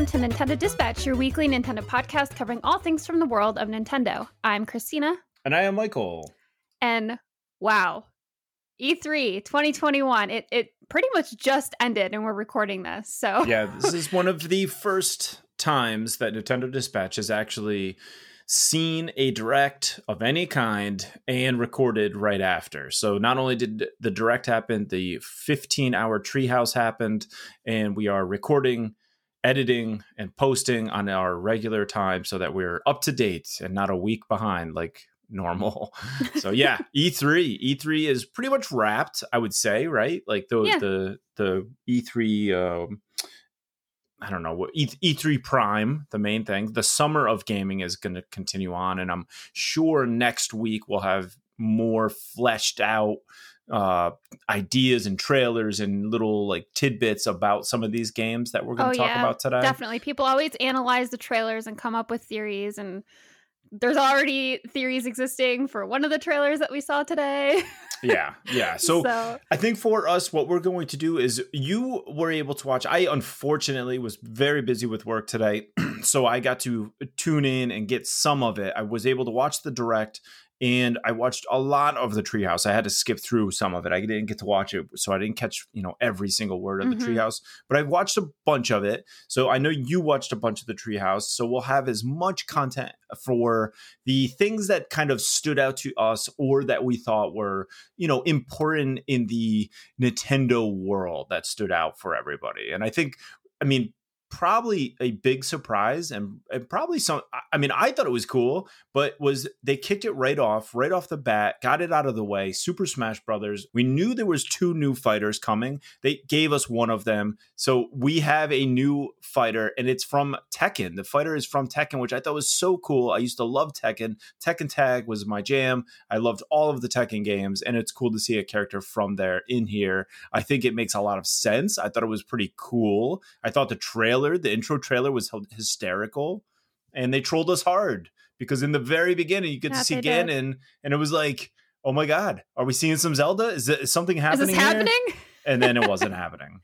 Welcome to Nintendo Dispatch, your weekly Nintendo podcast covering all things from the world of Nintendo. I'm Christina. And I am Michael. And wow, E3 2021. It it pretty much just ended and we're recording this. So Yeah, this is one of the first times that Nintendo Dispatch has actually seen a direct of any kind and recorded right after. So not only did the direct happen, the 15 hour treehouse happened, and we are recording, editing, and posting on our regular time so that we're up to date and not a week behind like normal. so yeah, E3, E3 is pretty much wrapped, I would say, right? Like the Yeah. the the E3 um I don't know what E- E3 Prime, the main thing. The summer of gaming is going to continue on, and I'm sure next week we'll have more fleshed out uh ideas and trailers and little like tidbits about some of these games that we're going Oh, to talk yeah, about today. definitely people always analyze the trailers and come up with theories and there's already theories existing for one of the trailers that we saw today. Yeah, yeah. So, so I think for us, what we're going to do is you were able to watch. I unfortunately was very busy with work today, so I got to tune in and get some of it. I was able to watch the direct. And I watched a lot of the Treehouse. I had to skip through some of it. I didn't get to watch it, so I didn't catch you know every single word of Mhm. the Treehouse. But I watched a bunch of it, so I know you watched a bunch of the Treehouse. So we'll have as much content for the things that kind of stood out to us or that we thought were you know important in the Nintendo world that stood out for everybody. And I think, I mean, probably a big surprise and, and probably some I- mean i thought it was cool but was they kicked it right off right off the bat got it out of the way super smash brothers. We knew there was two new fighters coming. They gave us one of them. So we have a new fighter and it's from tekken. The fighter is from tekken which i thought was so cool. I used to love tekken. Tekken tag was my jam. I loved all of the Tekken games, and it's cool to see a character from there in here. I think it makes a lot of sense. I thought it was pretty cool. I thought the trailer, the intro trailer, was hysterical, and they trolled us hard because in the very beginning you get Yeah, to see they did. Ganon, and it was like, oh my god, are we seeing some Zelda? Is, it, is something is happening? this here? happening? And then it wasn't happening.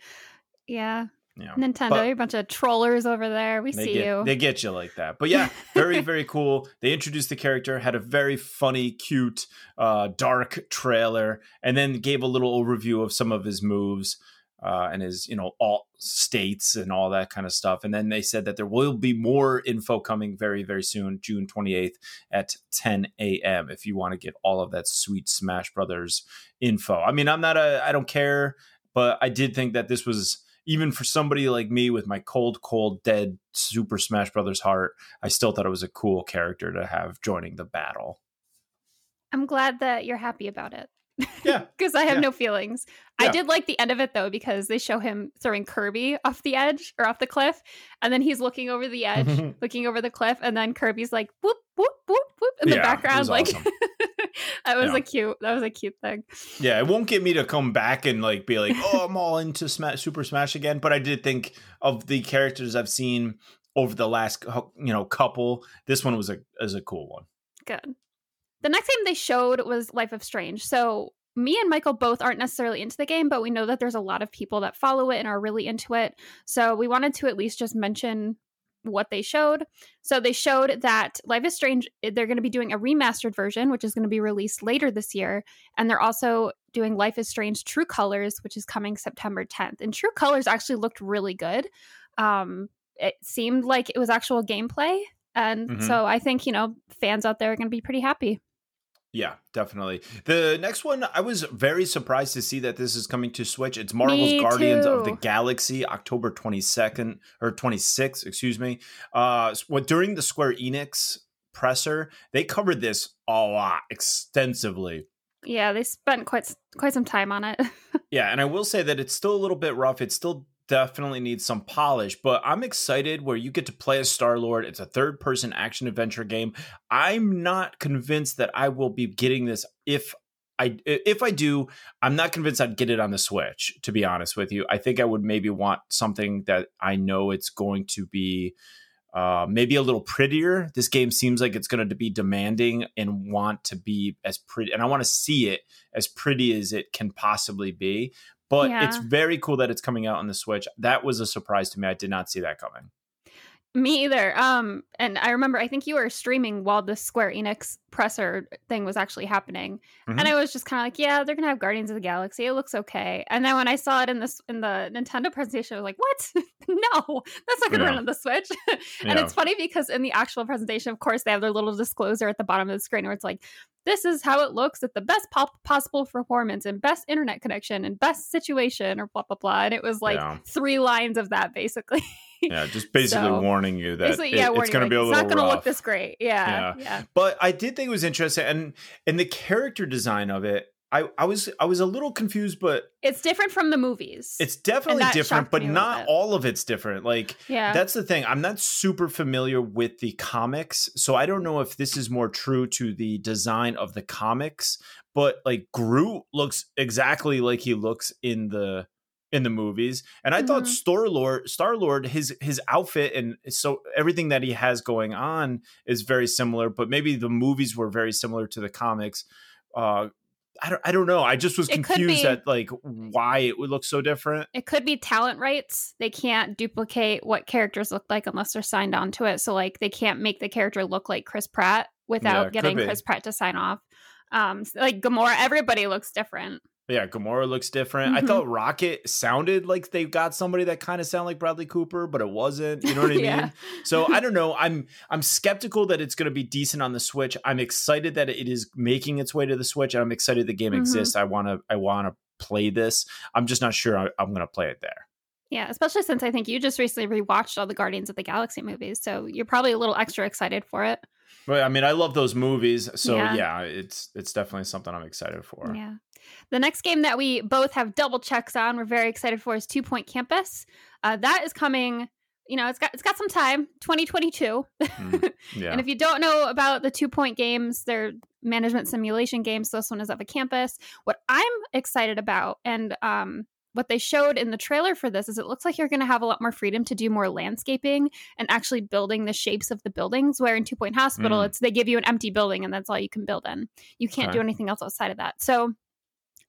Yeah. Yeah. Nintendo, But- you're a bunch of trollers over there. We see get, you. They get you like that. But yeah, very, very cool. They introduced the character, had a very funny, cute, uh, dark trailer, and then gave a little overview of some of his moves uh, and his, you know, alt states and all that kind of stuff. And then they said that there will be more info coming very, very soon, June 28th at 10 a.m. If you want to get all of that sweet Smash Brothers info. I mean, I'm not a, I don't care, but I did think that this was even for somebody like me with my cold, cold, dead Super Smash Brothers heart, I still thought it was a cool character to have joining the battle. I'm glad that you're happy about it. Yeah. Because I have Yeah. no feelings. I did like the end of it though, because they show him throwing Kirby off the edge or off the cliff. And then he's looking over the edge, looking over the cliff. And then Kirby's like, whoop, whoop, whoop, whoop in the Yeah, background. Like, awesome. that was Yeah. a cute, that was a cute thing. Yeah, it won't get me to come back and like be like, oh, I'm all into Smash, Super Smash again. But I did think of the characters I've seen over the last, you know, couple. This one was a is a cool one. Good. The next game they showed was Life is Strange. So me and Michael both aren't necessarily into the game, but we know that there's a lot of people that follow it and are really into it. So we wanted to at least just mention what they showed. So they showed that Life is Strange, eh, they're going to be doing a remastered version, which is going to be released later this year. And they're also doing Life is Strange True Colors, which is coming September 10th. And True Colors actually looked really good. Um, it seemed like it was actual gameplay. And Mhm. so I think, you know, fans out there are going to be pretty happy. Yeah, definitely. The next one, I was very surprised to see that this is coming to Switch. It's Marvel's Me Guardians of the. Galaxy, October 22nd or 26th, excuse me. Uh, what during the Square Enix presser, they covered this a lot extensively. Yeah, they spent quite quite some time on it. Yeah, and I will say that it's still a little bit rough. It still definitely needs some polish, but I'm excited where you get to play as Star Lord. It's a third person action adventure game. I'm not convinced that I will be getting this if I if I do, I'm not convinced I'd get it on the Switch, to be honest with you. I think I would maybe want something that I know it's going to be uh, maybe a little prettier. This game seems like it's going to be demanding and want to be as pretty, and I want to see it as pretty as it can possibly be. But Yeah. it's very cool that it's coming out on the Switch. That was a surprise to me. I did not see that coming. Me either. Um, and I remember I think you were streaming while the Square Enix presser thing was actually happening, mm-hmm. and I was just kind of like, yeah, they're gonna have Guardians of the Galaxy. It looks okay. And then when I saw it in this in the Nintendo presentation, I was like, what? no, that's not gonna yeah. run on the Switch. and yeah. it's funny because in the actual presentation, of course, they have their little disclosure at the bottom of the screen where it's like, this is how it looks at the best pop- possible performance and best internet connection and best situation or blah blah blah. And it was like yeah. three lines of that basically yeah, just basically so, warning you that it, yeah, it's going to be a little. It's not going to look this great. Yeah, yeah, yeah. But I did think it was interesting, and and the character design of it. I, I was I was a little confused, but it's different from the movies. It's definitely different, but not all of it's different. Like, yeah, that's the thing. I'm not super familiar with the comics, so I don't know if this is more true to the design of the comics. But like Groot looks exactly like he looks in the in the movies. And I mm-hmm. thought Star Lord, Star Lord, his his outfit and so everything that he has going on is very similar. But maybe the movies were very similar to the comics. Uh, I don't, I don't know. I just was confused at like why it would look so different. It could be talent rights. They can't duplicate what characters look like unless they're signed on to it. So like they can't make the character look like Chris Pratt without yeah, getting Chris Pratt to sign off. Um, like Gamora, everybody looks different. Yeah, Gamora looks different. Mm-hmm. I thought Rocket sounded like they got somebody that kind of sounded like Bradley Cooper, but it wasn't. You know what I yeah. mean? So I don't know. I'm I'm skeptical that it's going to be decent on the Switch. I'm excited that it is making its way to the Switch, and I'm excited the game mm-hmm. exists. I want to I want to play this. I'm just not sure I, I'm going to play it there. Yeah, especially since I think you just recently rewatched all the Guardians of the Galaxy movies, so you're probably a little extra excited for it. Well, I mean, I love those movies, so yeah. yeah, it's it's definitely something I'm excited for. Yeah. The next game that we both have double checks on, we're very excited for, is Two Point Campus. Uh, that is coming. You know, it's got it's got some time, 2022. Mm, yeah. and if you don't know about the Two Point games, they're management simulation games. So this one is of a campus. What I'm excited about, and um, what they showed in the trailer for this is it looks like you're going to have a lot more freedom to do more landscaping and actually building the shapes of the buildings where in two point hospital mm. it's they give you an empty building and that's all you can build in you can't okay. do anything else outside of that so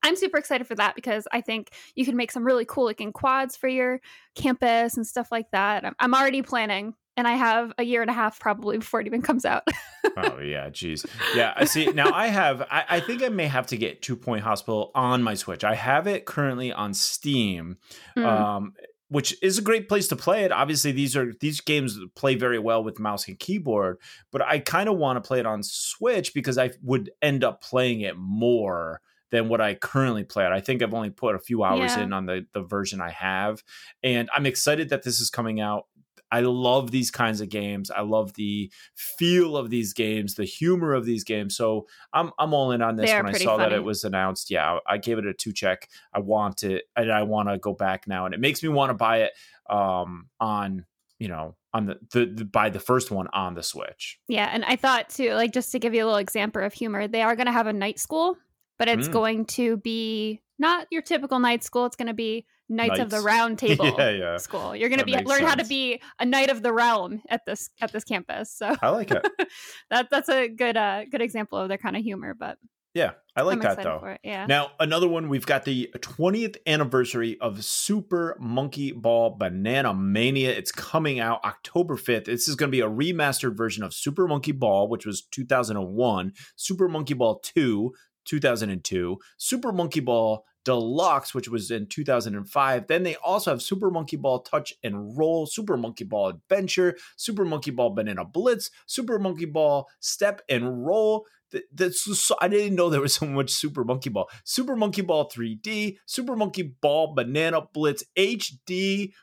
I'm super excited for that because I think you can make some really cool looking quads for your campus and stuff like that. I'm, I'm already planning and I have a year and a half probably before it even comes out. oh yeah, jeez. yeah. I see. Now I have. I, I, think I may have to get Two Point Hospital on my Switch. I have it currently on Steam, mm. um, which is a great place to play it. Obviously, these are these games play very well with mouse and keyboard. But I kind of want to play it on Switch because I would end up playing it more than what I currently play it. I think I've only put a few hours yeah. in on the the version I have, and I'm excited that this is coming out. I love these kinds of games. I love the feel of these games, the humor of these games. So I'm I'm all in on this. When I saw funny. that it was announced, yeah, I gave it a two check. I want it, and I want to go back now, and it makes me want to buy it um, on you know on the, the, the buy the first one on the switch yeah and i thought too like just to give you a little example of humor they are going to have a night school but it's mm. going to be not your typical night school. It's going to be Knights, Knights. of the Round Table yeah, yeah. school. You're going to be learn sense. how to be a knight of the realm at this at this campus. So I like it. that that's a good uh good example of their kind of humor. But yeah, I like I'm that though. Yeah. Now another one, we've got the 20th anniversary of Super Monkey Ball Banana Mania. It's coming out October 5th. This is going to be a remastered version of Super Monkey Ball, which was 2001, Super Monkey Ball 2, 2002, Super Monkey Ball Deluxe, which was in 2005. Then they also have Super Monkey Ball Touch and Roll, Super Monkey Ball Adventure, Super Monkey Ball Banana Blitz, Super Monkey Ball Step and Roll. That's so, I didn't know there was so much Super Monkey Ball. Super Monkey Ball 3D, Super Monkey Ball Banana Blitz HD.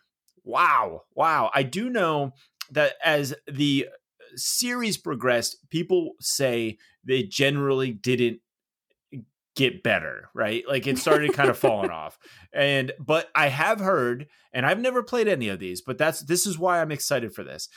Wow, wow! I do know that as the series progressed, people say they generally didn't get better, right? Like it started kind of falling off. And but I have heard and I've never played any of these, but that's this is why I'm excited for this.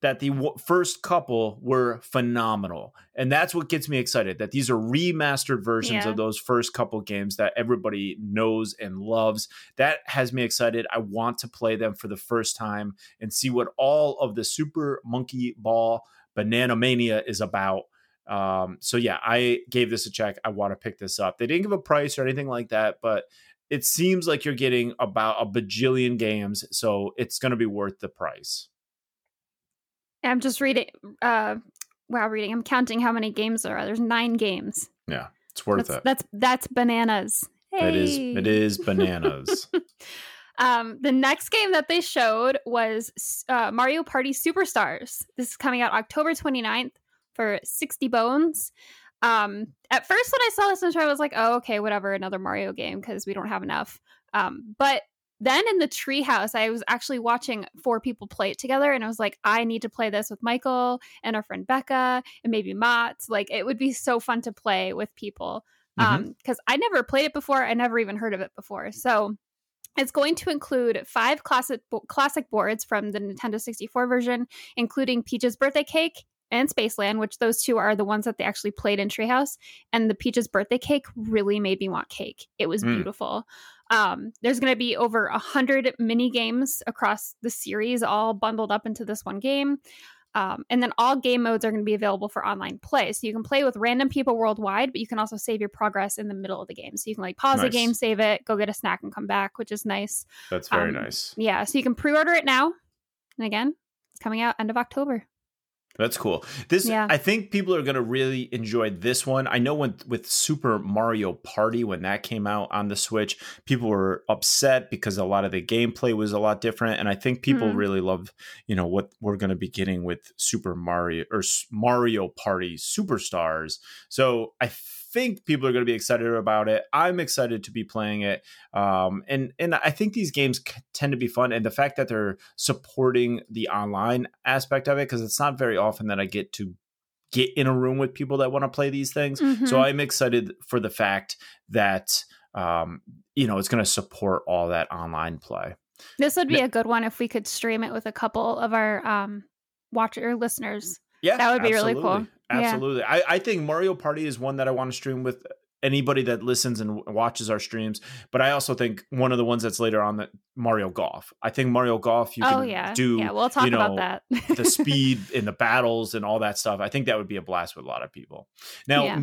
That the w- first couple were phenomenal. And that's what gets me excited that these are remastered versions yeah. of those first couple games that everybody knows and loves. That has me excited. I want to play them for the first time and see what all of the Super Monkey Ball Banana Mania is about um, so yeah, I gave this a check. I want to pick this up. They didn't give a price or anything like that, but it seems like you're getting about a bajillion games, so it's going to be worth the price. I'm just reading. Uh, wow, reading. I'm counting how many games there are. There's nine games. Yeah, it's worth that's, it. That's that's bananas. Hey. It is. It is bananas. um, the next game that they showed was uh, Mario Party Superstars. This is coming out October 29th for 60 bones. Um, at first, when I saw this in the I was like, "Oh, okay, whatever, another Mario game," because we don't have enough. Um, but then in the treehouse, I was actually watching four people play it together, and I was like, I need to play this with Michael and our friend Becca and maybe Mott. Like, it would be so fun to play with people. Mm-hmm. Um, because I never played it before, I never even heard of it before. So it's going to include five classic classic boards from the Nintendo 64 version, including Peach's birthday cake and Spaceland, which those two are the ones that they actually played in Treehouse. And the Peach's birthday cake really made me want cake. It was mm. beautiful. Um, there's going to be over a hundred mini games across the series, all bundled up into this one game. Um, and then all game modes are going to be available for online play. So you can play with random people worldwide, but you can also save your progress in the middle of the game. So you can like pause nice. the game, save it, go get a snack, and come back, which is nice. That's very um, nice. Yeah. So you can pre order it now. And again, it's coming out end of October. That's cool. This yeah. I think people are going to really enjoy this one. I know when with Super Mario Party when that came out on the Switch, people were upset because a lot of the gameplay was a lot different and I think people mm-hmm. really love, you know, what we're going to be getting with Super Mario or Mario Party Superstars. So I think people are going to be excited about it. I'm excited to be playing it, um, and and I think these games c- tend to be fun. And the fact that they're supporting the online aspect of it, because it's not very often that I get to get in a room with people that want to play these things. Mm-hmm. So I'm excited for the fact that um, you know it's going to support all that online play. This would be a good one if we could stream it with a couple of our um, watcher listeners. Yeah, that would be absolutely. really cool. Absolutely. Yeah. I, I think Mario Party is one that I want to stream with anybody that listens and watches our streams. But I also think one of the ones that's later on that Mario Golf. I think Mario Golf you oh, can yeah. do yeah, we'll talk you know, about that. the speed in the battles and all that stuff. I think that would be a blast with a lot of people. Now yeah.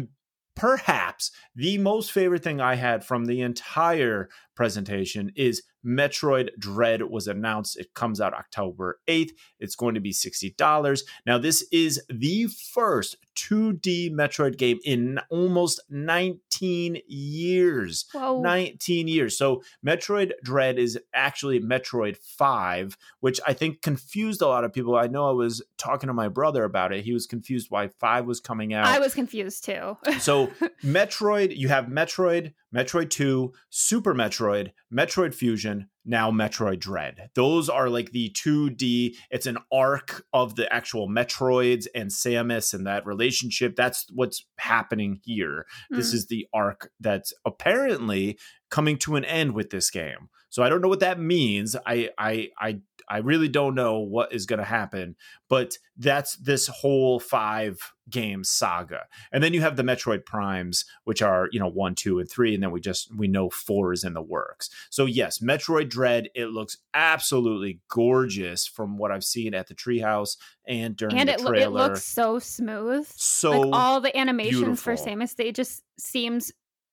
Perhaps the most favorite thing I had from the entire presentation is Metroid Dread was announced. It comes out October 8th. It's going to be $60. Now, this is the first 2D Metroid game in almost 19 years. Whoa. 19 years. So, Metroid Dread is actually Metroid 5, which I think confused a lot of people. I know I was talking to my brother about it. He was confused why 5 was coming out. I was confused too. so, Metroid, you have Metroid, Metroid 2, Super Metroid, Metroid Fusion, now Metroid Dread. Those are like the 2D, it's an arc of the actual Metroids and Samus and that relationship. That's what's happening here. Mm. This is the arc that's apparently coming to an end with this game. So I don't know what that means. I I I I really don't know what is going to happen, but that's this whole five game saga. And then you have the Metroid Primes, which are, you know, one, two, and three. And then we just, we know four is in the works. So, yes, Metroid Dread, it looks absolutely gorgeous from what I've seen at the treehouse and during and the it, trailer. it looks so smooth. So like all the animations beautiful. for Samus, they just seems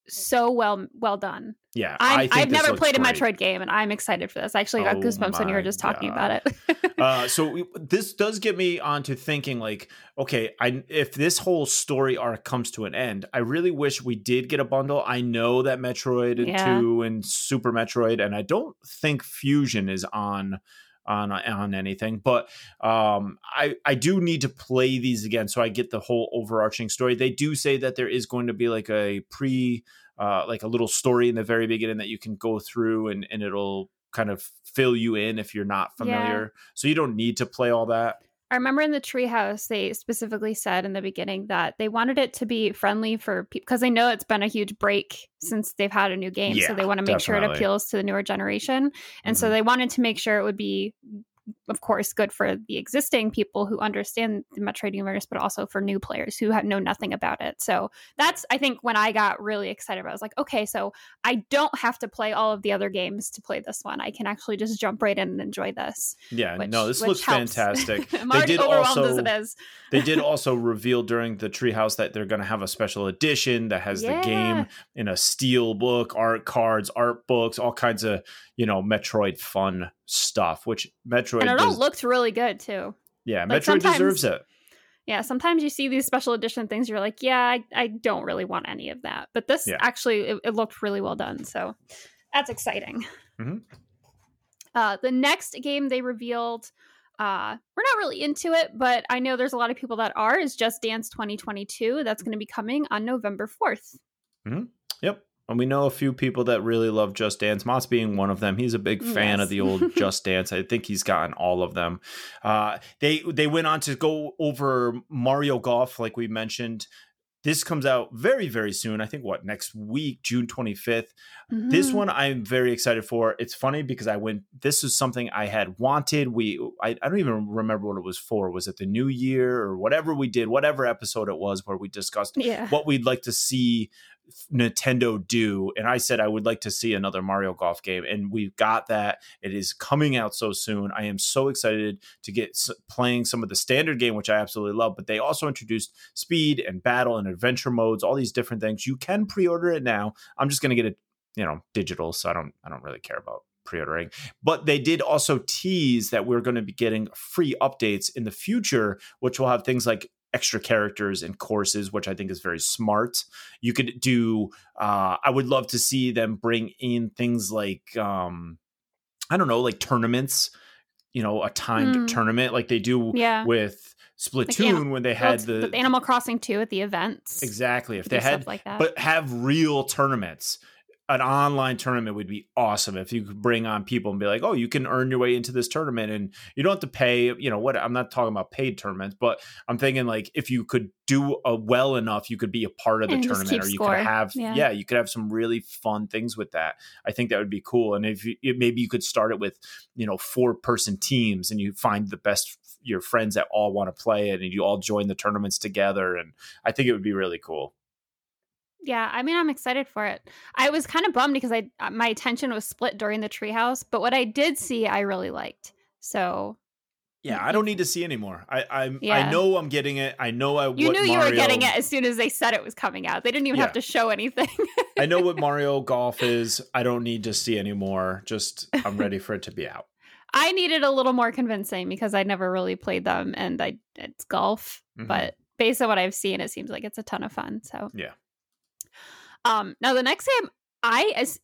so well well done. Yeah, i have never played great. a Metroid game, and I'm excited for this. I actually got oh goosebumps when you were just talking God. about it. uh, so we, this does get me onto thinking, like, okay, I if this whole story arc comes to an end, I really wish we did get a bundle. I know that Metroid yeah. Two and Super Metroid, and I don't think Fusion is on on on anything but um i i do need to play these again so i get the whole overarching story. They do say that there is going to be like a pre uh like a little story in the very beginning that you can go through and and it'll kind of fill you in if you're not familiar. Yeah. so you don't need to play all that I remember in the treehouse, they specifically said in the beginning that they wanted it to be friendly for people because they know it's been a huge break since they've had a new game. Yeah, so they want to make definitely. sure it appeals to the newer generation. And mm-hmm. so they wanted to make sure it would be of course, good for the existing people who understand the Metroid universe, but also for new players who have, know nothing about it. So that's, I think, when I got really excited. About it. I was like, okay, so I don't have to play all of the other games to play this one. I can actually just jump right in and enjoy this. Yeah, which, no, this looks helps. fantastic. They did also, they did also reveal during the Treehouse that they're going to have a special edition that has yeah. the game in a steel book, art cards, art books, all kinds of you know Metroid fun stuff. Which Metroid it all looked really good too. Yeah, Like, Metroid deserves it. Yeah, sometimes you see these special edition things, you're like, yeah, I, I don't really want any of that. But this Yeah. actually, it, it looked really well done. So that's exciting. Mhm. Uh, the next game they revealed, uh, we're not really into it, but I know there's a lot of people that are, is Just Dance 2022. That's going to be coming on November 4th. Yep. And we know a few people that really love Just Dance. Moss being one of them. He's a big fan Yes. of the old Just Dance. I think he's gotten all of them. Uh, they they went on to go over Mario Golf, like we mentioned. This comes out very very soon. I think what next week, June twenty fifth. This Mhm. one I'm very excited for. It's funny because I went. This is something I had wanted. We I, I don't even remember what it was for. Was it the New Year or whatever we did? Whatever episode it was where we discussed Yeah. what we'd like to see Nintendo do. And I said I would like to see another Mario Golf game, and we've got that. It is coming out so soon. I am so excited to get playing some of the standard game, which I absolutely love. But they also introduced speed and battle and adventure modes, all these different things. You can pre-order it now. I'm just going to get it, you know, digital, so I don't I don't really care about pre-ordering but they did also tease that we're going to be getting free updates in the future which will have things like extra characters and courses which i think is very smart you could do uh i would love to see them bring in things like um i don't know like tournaments you know a timed Mm. tournament like they do Yeah. with splatoon Anim- when they had it's the Animal Crossing 2 at the events. exactly if they had like that. but have real tournaments an online tournament would be awesome if you could bring on people and be like, oh, you can earn your way into this tournament and you don't have to pay, you know, what I'm not talking about paid tournaments, but I'm thinking like if you could do a well enough, you could be a part of the And tournament or you score. could have, Yeah. yeah. you could have some really fun things with that. I think that would be cool. And if you, maybe you could start it with, you know, four person teams and you find the best your friends that all want to play it and you all join the tournaments together. And I think it would be really cool. Yeah, I mean, I'm excited for it. I was kind of bummed because I uh, my attention was split during the treehouse, but what I did see, I really liked. So Yeah, I don't need to see anymore. I I'm Yeah. I know I'm getting it. I know I you knew you Mario, were getting it as soon as they said it was coming out. They didn't even Yeah. have to show anything. I know what Mario Golf is. I don't need to see anymore. Just I'm ready for it to be out. I needed a little more convincing because I never really played them, and I it's golf. Mhm. But based on what I've seen, it seems like it's a ton of fun. So Yeah. Um, now the next game, I as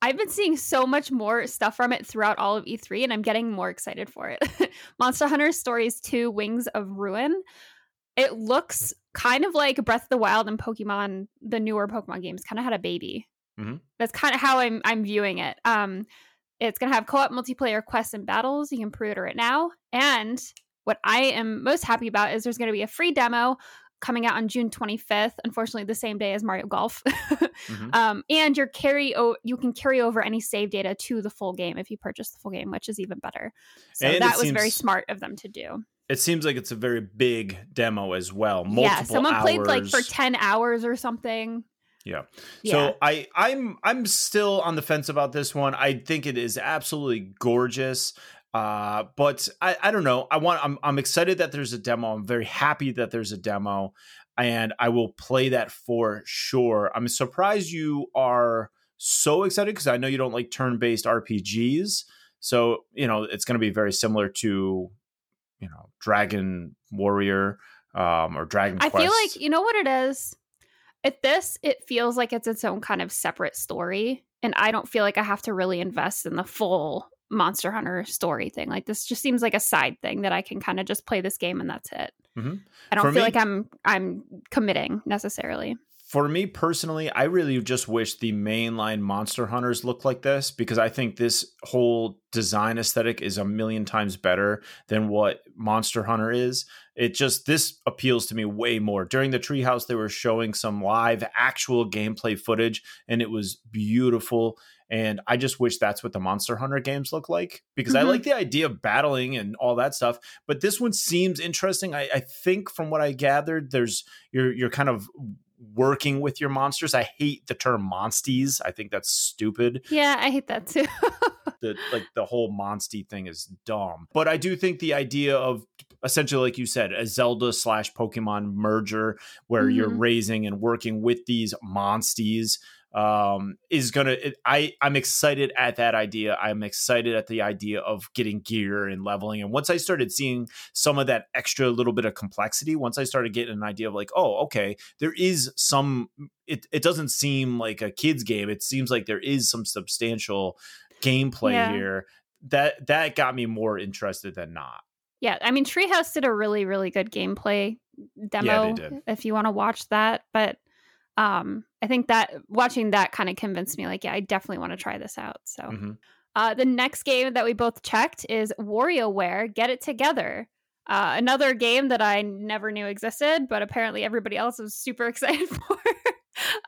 I've been seeing so much more stuff from it throughout all of E3, and I'm getting more excited for it. Monster Hunter Stories 2 Wings of Ruin. It looks kind of like Breath of the Wild and Pokemon, the newer Pokemon games, kind of had a baby. Mhm. That's kind of how I'm I'm viewing it. Um, it's gonna have co-op multiplayer quests and battles. You can pre-order it now. And what I am most happy about is there's gonna be a free demo coming out on June 25th. Unfortunately, the same day as Mario Golf. Mhm. um, and your carry o- you can carry over any save data to the full game if you purchase the full game, which is even better. So And that was very smart of them to do. It seems like it's a very big demo as well. Multiple yeah, someone hours. played like for 10 hours or something. Yeah. Yeah. So I I'm I'm still on the fence about this one. I think it is absolutely gorgeous. Uh, but I, I don't know. I want I'm I'm excited that there's a demo. I'm very happy that there's a demo, and I will play that for sure. I'm surprised you are so excited because I know you don't like turn-based RPGs. So you know it's going to be very similar to you know Dragon Warrior um, or Dragon I Quest. feel like you know what it is. At this, it feels like it's its own kind of separate story, and I don't feel like I have to really invest in the full Monster Hunter story thing. Like this just seems like a side thing that I can kind of just play this game and that's it. Mhm. I don't For feel me- like I'm I'm committing necessarily. for me personally, I really just wish the mainline Monster Hunters looked like this because I think this whole design aesthetic is a million times better than what Monster Hunter is. It just this appeals to me way more. During the treehouse, they were showing some live actual gameplay footage, and it was beautiful. And I just wish that's what the Monster Hunter games look like because I Mhm. like the idea of battling and all that stuff. But this one seems interesting. I, I think from what I gathered, there's you're you're kind of working with your monsters. I hate the term monsties. I think that's stupid. Yeah, I hate that too. The like the whole monstie thing is dumb. But I do think the idea of essentially, like you said, a Zelda slash Pokemon merger where you're Mhm. raising and working with these monsties. Um, is gonna. It, I I'm excited at that idea. I'm excited at the idea of getting gear and leveling. And once I started seeing some of that extra little bit of complexity, once I started getting an idea of like, oh, okay, there is some. It it doesn't seem like a kids game. It seems like there is some substantial gameplay Yeah. here. That that got me more interested than not. Yeah, I mean, Treehouse did a really, really good gameplay demo. did. If you want to watch that, but um, I think that watching that kind of convinced me. Like, yeah, I definitely want to try this out. So, Mhm. uh, the next game that we both checked is WarioWare Get It Together. Uh, another game that I never knew existed, but apparently everybody else was super excited for.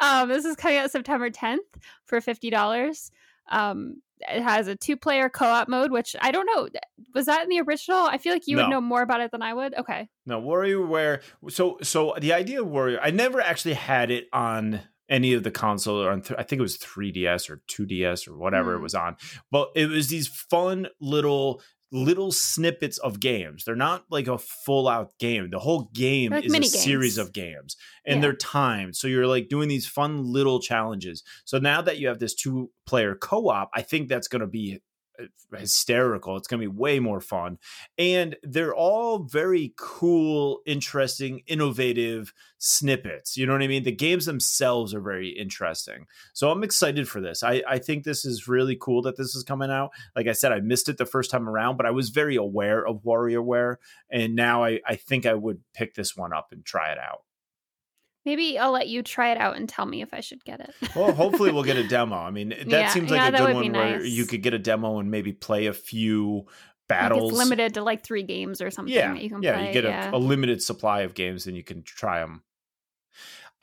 um, this is coming out September 10th for fifty dollars. Um, it has a two-player co-op mode, which I don't know. Was that in the original? I feel like you No. would know more about it than I would. Okay. No, WarioWare. So, so the idea of Wario, I never actually had it on any of the console or on. Th- I think it was 3DS or 2DS or whatever it Hmm. was on. But it was these fun little little snippets of games. They're not like a full out game. The whole game like is a mini series of games, and Yeah. they're timed. So you're like doing these fun little challenges. So now that you have this two player co op, I think that's going to be Uh, hysterical. It's going to be way more fun. And they're all very cool, interesting, innovative snippets. You know what I mean? The games themselves are very interesting. So I'm excited for this. I, I think this is really cool that this is coming out. Like I said, I missed it the first time around, but I was very aware of WarioWare. And now I, I think I would pick this one up and try it out. Maybe I'll let you try it out and tell me if I should get it. Well, hopefully we'll get a demo. I mean, that Yeah, seems like yeah, a good one where you could get a demo and maybe play a few Like, battles. it's limited to like three games or something yeah, that you can yeah, play. you get a, a limited supply of games and you can try them.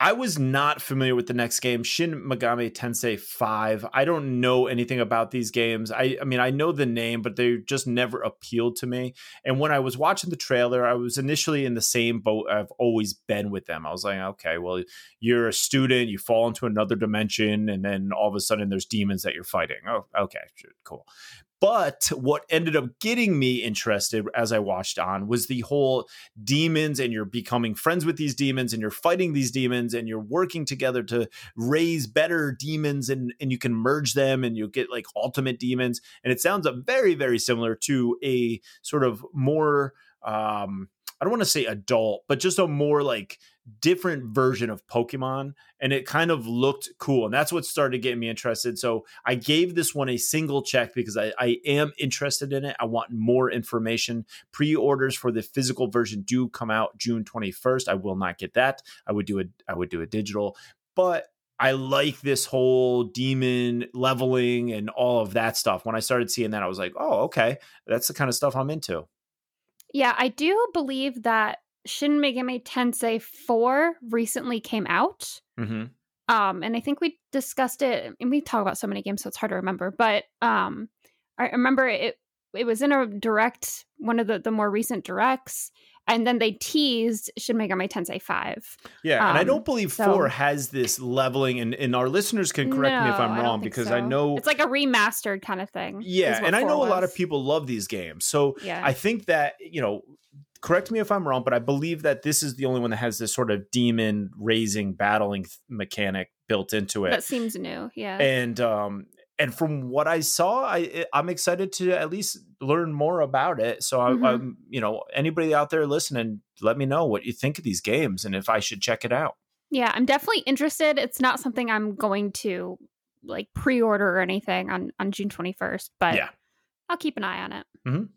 I was not familiar with the next game, Shin Megami Tensei 5. I don't know anything about these games. I, I mean, I know the name, but they just never appealed to me. And when I was watching the trailer, I was initially in the same boat I've always been with them. I was like, okay, well, you're a student, you fall into another dimension, and then all of a sudden there's demons that you're fighting. Oh, okay, cool. But what ended up getting me interested as I watched on was the whole demons, and you're becoming friends with these demons, and you're fighting these demons, and you're working together to raise better demons, and, and you can merge them, and you get like ultimate demons. And it sounds very, very similar to a sort of more, um, I don't want to say adult, but just a more like different version of Pokemon. And it kind of looked cool. And that's what started getting me interested. So I gave this one a single check because I, I am interested in it. I want more information. Pre orders for the physical version do come out June 21st. I will not get that. I would do a I would do a digital, but I like this whole demon leveling and all of that stuff. When I started seeing that, I was like, oh, okay, that's the kind of stuff I'm into. Yeah, I do believe that Shin Megami Tensei 4 recently came out. Mm-hmm. Um, and I think we discussed it and we talk about so many games, so it's hard to remember. But um I remember it it was in a direct, one of the, the more recent directs, and then they teased Shin Megami Tensei 5. Yeah, and I Um, don't believe so- four has this leveling, and, and our listeners can correct me if I'm wrong think because I know, it's like a remastered kind of thing. yeah, and I 4 know a lot of people love these games. So Yeah. I think that you know, correct me if I'm wrong, but I believe that this is the only one that has this sort of demon raising battling th- mechanic built into it. that seems new. Yeah. and um and from what I saw, I I'm excited to at least learn more about it. So I, Mhm. I'm you know anybody out there listening, let me know what you think of these games and if I should check it out. Yeah, I'm definitely interested. It's not something I'm going to like pre-order or anything on on June 21st, but Yeah. I'll keep an eye on it. Mhm.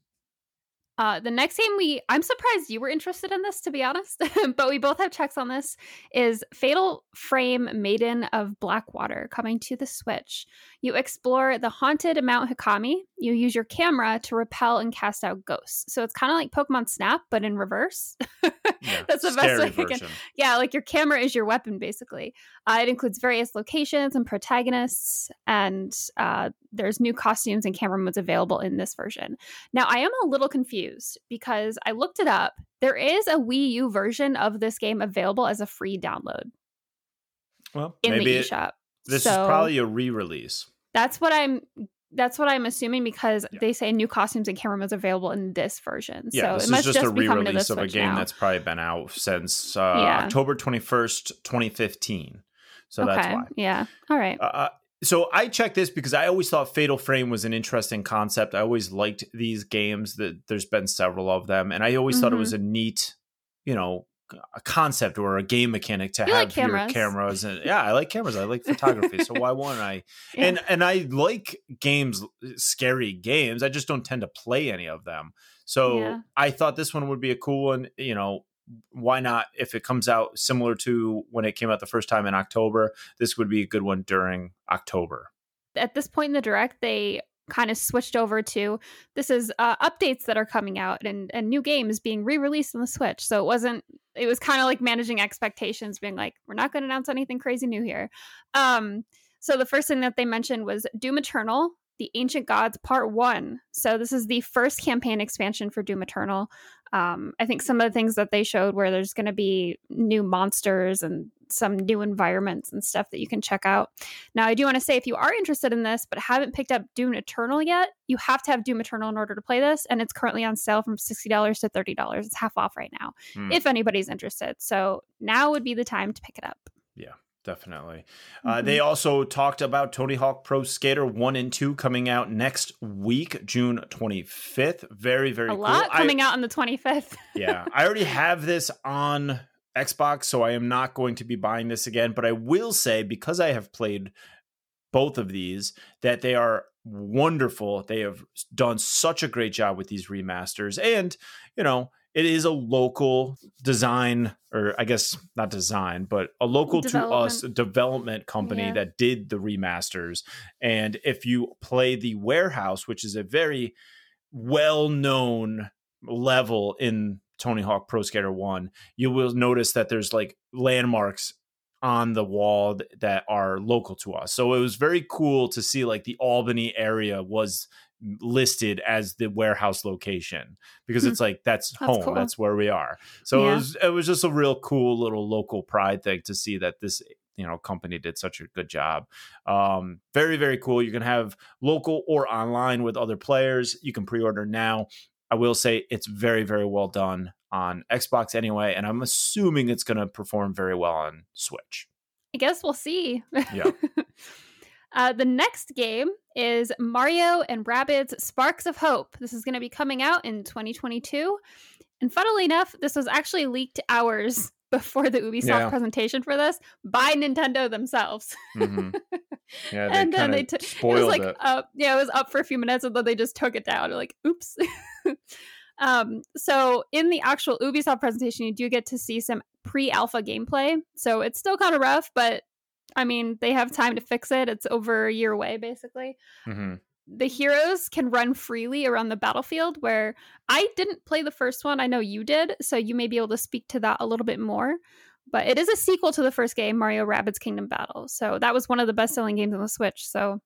Uh, the next game we I'm surprised you were interested in this to be honest, but we both have checks on this is Fatal Frame Maiden of Blackwater coming to the Switch. You explore the haunted Mount Hikami. You use your camera to repel and cast out ghosts. So it's kind of like Pokemon Snap but in reverse. Yeah, That's the best way I can version. yeah, like your camera is your weapon, basically. Uh, it includes various locations and protagonists, and uh, there's new costumes and camera modes available in this version. Now, I am a little confused because I looked it up. There is a Wii U version of this game available as a free download Well, in maybe the it- eShop. this So- is probably a re-release. That's what I'm. That's what I'm assuming because Yeah. they say new costumes and camera modes available in this version. Yeah, so this it must is just, a re-release of a game now. that's probably been out since uh, Yeah. October 21st, 2015. So okay. that's why. Yeah. All right. Uh, so I checked this because I always thought Fatal Frame was an interesting concept. I always liked these games. That there's been several of them, and I always mm-hmm. thought it was mm-hmm. a neat, you know, a concept or a game mechanic to you have like cameras. your cameras. And yeah, I like cameras. I like photography. so why wouldn't I? Yeah. And and I like games, scary games. I just don't tend to play any of them. So yeah. I thought this one would be a cool one. You know, why not if it comes out similar to when it came out the first time in October, this would be a good one during October. At this point in the direct, they kind of switched over to this is uh, updates that are coming out and, and new games being re-released on the switch. So it wasn't it was kind of like managing expectations being like we're not going to announce anything crazy new here. Um so the first thing that they mentioned was doom eternal the ancient gods part one so this is the first campaign expansion for doom eternal um, I think some of the things that they showed where there's going to be new monsters and some new environments and stuff that you can check out. Now, I do want to say if you are interested in this but haven't picked up Doom Eternal yet, you have to have Doom Eternal in order to play this, and it's currently on sale from $60 to $30. It's half off right now hmm. if anybody's interested. So now would be the time to pick it up. Yeah definitely. Uh, mm-hmm. Uh, they also talked about Tony Hawk Pro Skater 1 and 2 coming out next week, June 25th. Very, very A cool. lot coming I, out on the 25th. yeah. I already have this on Xbox, so I am not going to be buying this again. But I will say, because I have played both of these, that they are wonderful. They have done such a great job with these remasters. And, you know, it is a local design or i guess not design but a local to us development. company yeah. that did the remasters. And if you play the warehouse which is a very well known level in tony hawk pro skater 1 you will notice that there's like landmarks on the wall that are local to us. So it was very cool to see like the albany area was listed as the warehouse location because hmm. it's like that's, that's home cool. that's where we are. So yeah. it was it was just a real cool little local pride thing to see that this you know company did such a good job. Um very very cool. You can have local or online with other players. You can pre-order now. I will say it's very very well done on xbox anyway and i'm assuming it's going to perform very well on switch. I guess we'll see. Yeah Uh, the next game is Mario and Rabbids Sparks of Hope. This is going to be coming out in 2022. And funnily enough, this was actually leaked hours before the Ubisoft yeah. presentation for this by Nintendo themselves. Mm-hmm. Yeah, and then they took it was like it. Up, yeah, it was up for a few minutes and then they just took it down. like, oops. um, so in the actual Ubisoft presentation, you do get to see some pre-alpha gameplay. So it's still kind of rough, but I mean, they have time to fix it. It's over a year away, basically. Mm-hmm. The heroes can run freely around the battlefield, where I didn't play the first one. I know you did, so you may be able to speak to that a little bit more. But it is a sequel to the first game, Mario Rabbids Kingdom Battle. So that was one of the best selling games on the Switch. So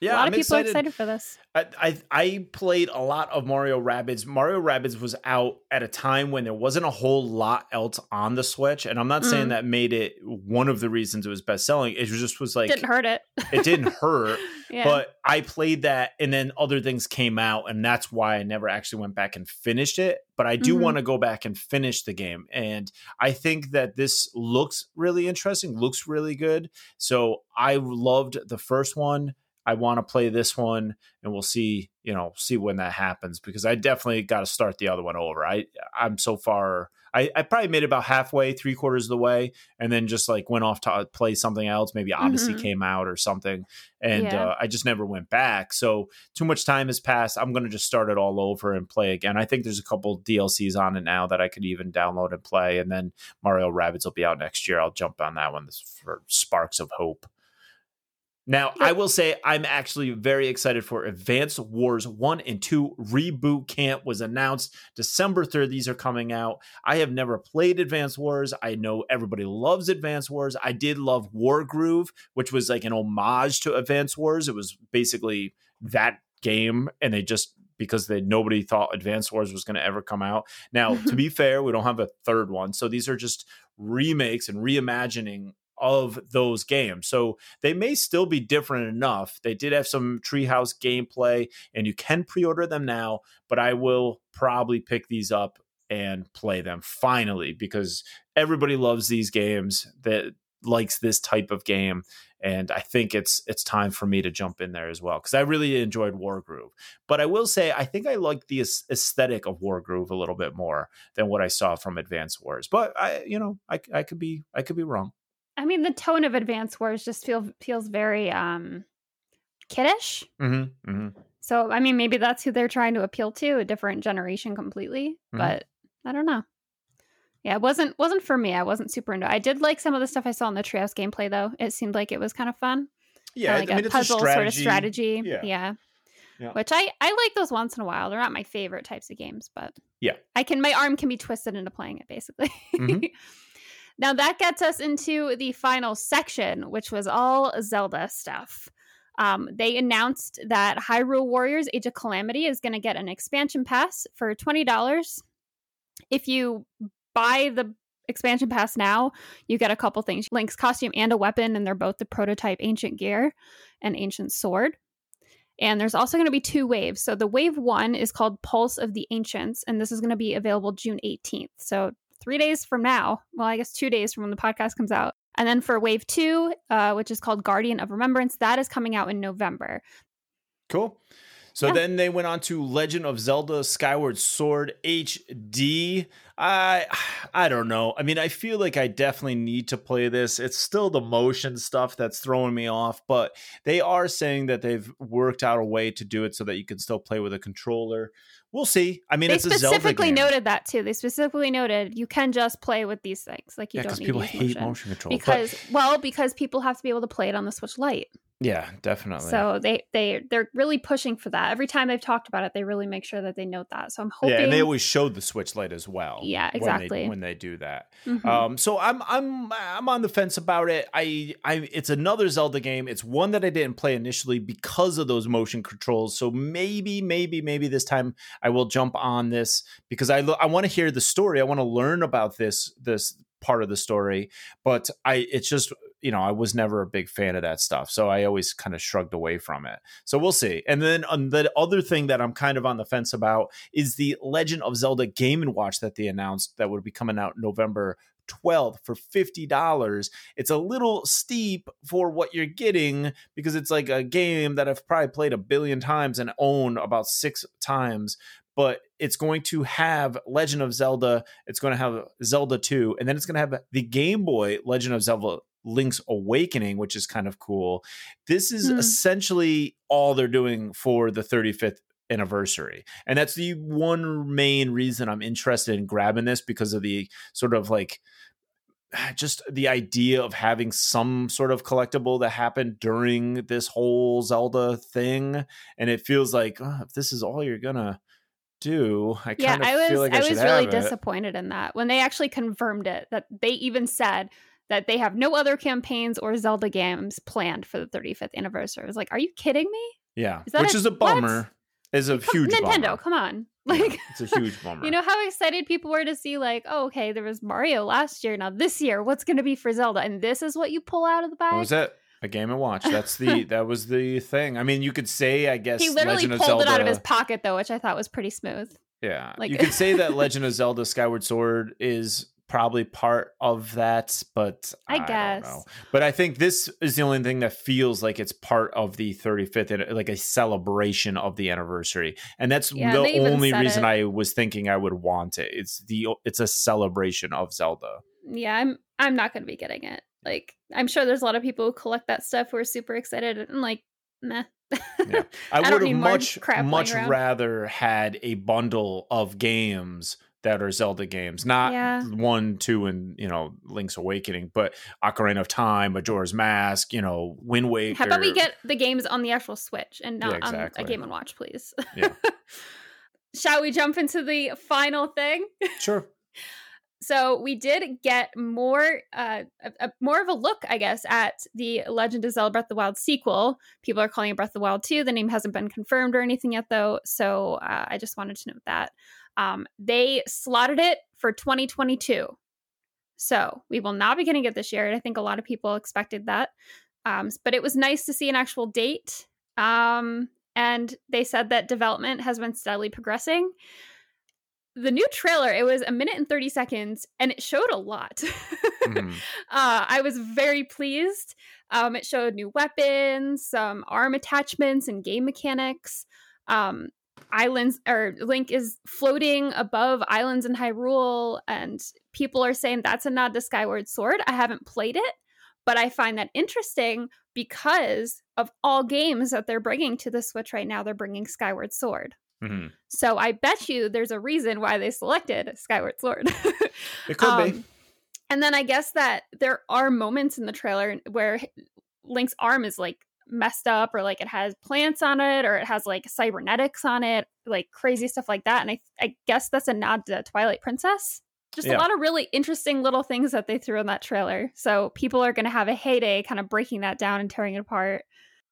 yeah, a lot I'm of people excited. are excited for this. I, I, I played a lot of Mario Rabbids. Mario Rabbids was out at a time when there wasn't a whole lot else on the Switch, and I'm not mm. saying that made it one of the reasons it was best selling. It just was like didn't hurt it. it didn't hurt, yeah. but I played that, and then other things came out, and that's why I never actually went back and finished it. But I do mm-hmm. want to go back and finish the game, and I think that this looks really interesting, looks really good. So I loved the first one. I want to play this one and we'll see, you know, see when that happens because I definitely got to start the other one over. I I'm so far I, I probably made it about halfway, three quarters of the way, and then just like went off to play something else. Maybe Odyssey mm-hmm. came out or something, and yeah. uh, I just never went back. So too much time has passed. I'm gonna just start it all over and play again. I think there's a couple DLCs on it now that I could even download and play, and then Mario Rabbids will be out next year. I'll jump on that one for Sparks of Hope. Now, I will say I'm actually very excited for Advance Wars 1 and 2 Reboot Camp was announced December 3rd. These are coming out. I have never played Advance Wars. I know everybody loves Advance Wars. I did love Wargroove, which was like an homage to Advance Wars. It was basically that game and they just because they nobody thought Advance Wars was going to ever come out. Now, to be fair, we don't have a third one. So these are just remakes and reimagining of those games. So they may still be different enough. They did have some treehouse gameplay and you can pre-order them now, but I will probably pick these up and play them finally because everybody loves these games that likes this type of game, and I think it's it's time for me to jump in there as well because I really enjoyed Wargroove. But I will say I think I like the aesthetic of Wargroove a little bit more than what I saw from Advance Wars. But I, you know, I I could be I could be wrong. I mean, the tone of Advance Wars just feel feels very um kiddish. Mm-hmm, mm-hmm. So I mean, maybe that's who they're trying to appeal to, a different generation completely. Mm-hmm. But I don't know. Yeah, it wasn't wasn't for me. I wasn't super into. It. I did like some of the stuff I saw in the Treehouse gameplay though. It seemed like it was kind of fun. Yeah, like I mean, a puzzle a sort of strategy. Yeah. yeah. Yeah. Which I I like those once in a while. They're not my favorite types of games, but yeah, I can. My arm can be twisted into playing it basically. Now that gets us into the final section, which was all Zelda stuff. Um, they announced that Hyrule Warriors Age of Calamity is going to get an expansion pass for $20. If you buy the expansion pass now, you get a couple things Link's costume and a weapon, and they're both the prototype Ancient Gear and Ancient Sword. And there's also going to be two waves. So the wave one is called Pulse of the Ancients, and this is going to be available June 18th. So three days from now, well, I guess two days from when the podcast comes out, and then for wave two, uh, which is called Guardian of Remembrance, that is coming out in November. Cool. So yeah. then they went on to Legend of Zelda Skyward Sword HD. I I don't know. I mean, I feel like I definitely need to play this. It's still the motion stuff that's throwing me off, but they are saying that they've worked out a way to do it so that you can still play with a controller we'll see. I mean, they it's specifically noted that too. They specifically noted you can just play with these things. Like you yeah, don't need people hate motion, motion control because but... well, because people have to be able to play it on the Switch Lite. Yeah, definitely. So they they they're really pushing for that. Every time they've talked about it, they really make sure that they note that. So I'm hoping. Yeah, and they always showed the Switch Lite as well. Yeah, exactly. When they, when they do that. Mm-hmm. Um, so I'm I'm I'm on the fence about it. I I it's another Zelda game. It's one that I didn't play initially because of those motion controls. So maybe maybe maybe this time I will jump on this because I lo- I want to hear the story. I want to learn about this this part of the story but i it's just you know, I was never a big fan of that stuff. So I always kind of shrugged away from it. So we'll see. And then um, the other thing that I'm kind of on the fence about is the Legend of Zelda Game and Watch that they announced that would be coming out November 12th for $50. It's a little steep for what you're getting because it's like a game that I've probably played a billion times and own about six times. But it's going to have Legend of Zelda, it's going to have Zelda 2, and then it's going to have the Game Boy Legend of Zelda Link's Awakening, which is kind of cool. This is mm. essentially all they're doing for the 35th anniversary. And that's the one main reason I'm interested in grabbing this because of the sort of like just the idea of having some sort of collectible that happened during this whole Zelda thing. And it feels like oh, if this is all you're gonna do, I yeah, I was like I, I was really disappointed in that when they actually confirmed it. That they even said that they have no other campaigns or Zelda games planned for the 35th anniversary. I was like, are you kidding me? Yeah, is which a, is a bummer. Is a huge Nintendo. Bummer. Come on, like yeah, it's a huge bummer. you know how excited people were to see, like, oh, okay, there was Mario last year. Now this year, what's going to be for Zelda? And this is what you pull out of the bag. What was it? A game and watch. That's the that was the thing. I mean, you could say, I guess he literally Legend pulled it out of his pocket though, which I thought was pretty smooth. Yeah, like you could say that Legend of Zelda: Skyward Sword is probably part of that, but I, I guess. But I think this is the only thing that feels like it's part of the 35th, like a celebration of the anniversary, and that's yeah, the only reason it. I was thinking I would want it. It's the it's a celebration of Zelda. Yeah, I'm I'm not going to be getting it. Like I'm sure there's a lot of people who collect that stuff who are super excited and like, nah. yeah. I, I would have much much rather had a bundle of games that are Zelda games, not yeah. one, two, and you know Link's Awakening, but Ocarina of Time, Majora's Mask, you know Wind Waker. How about we get the games on the actual Switch and not yeah, exactly. on a Game and Watch, please? Yeah. Shall we jump into the final thing? Sure. so we did get more, uh, a, a, more of a look, I guess, at the Legend of Zelda: Breath of the Wild sequel. People are calling it Breath of the Wild 2. The name hasn't been confirmed or anything yet, though. So uh, I just wanted to note that. Um, they slotted it for 2022. So we will not be getting it this year. And I think a lot of people expected that. Um, but it was nice to see an actual date. Um, and they said that development has been steadily progressing. the new trailer, it was a minute and 30 seconds and it showed a lot. mm-hmm. uh, I was very pleased. Um, it showed new weapons, some arm attachments, and game mechanics. Um, islands or Link is floating above islands in Hyrule, and people are saying that's a nod to Skyward Sword. I haven't played it, but I find that interesting because of all games that they're bringing to the Switch right now. They're bringing Skyward Sword. Mm-hmm. So I bet you there's a reason why they selected Skyward Sword. it could um, be. And then I guess that there are moments in the trailer where Link's arm is like messed up or like it has plants on it or it has like cybernetics on it, like crazy stuff like that. And I, I guess that's a nod to Twilight Princess. Just yeah. a lot of really interesting little things that they threw in that trailer. So people are going to have a heyday kind of breaking that down and tearing it apart.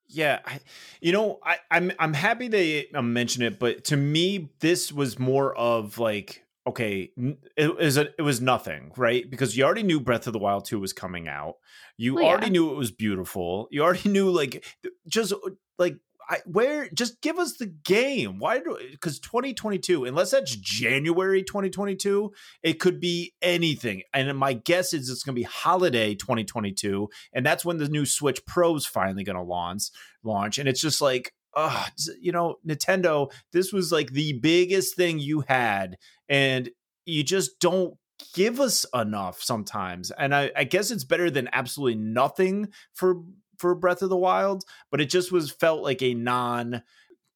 Yeah, I, you know, I, I'm I'm happy they um, mention it, but to me, this was more of like, okay, it was a, it was nothing, right? Because you already knew Breath of the Wild two was coming out. You well, already yeah. knew it was beautiful. You already knew like just like I, where just give us the game. Why do because 2022, unless that's January 2022, it could be anything. And my guess is it's going to be holiday 2022, and that's when the new Switch Pro is finally going to launch. Launch, and it's just like, uh, you know, Nintendo. This was like the biggest thing you had, and you just don't give us enough sometimes. And I, I guess it's better than absolutely nothing for for Breath of the Wild, but it just was felt like a non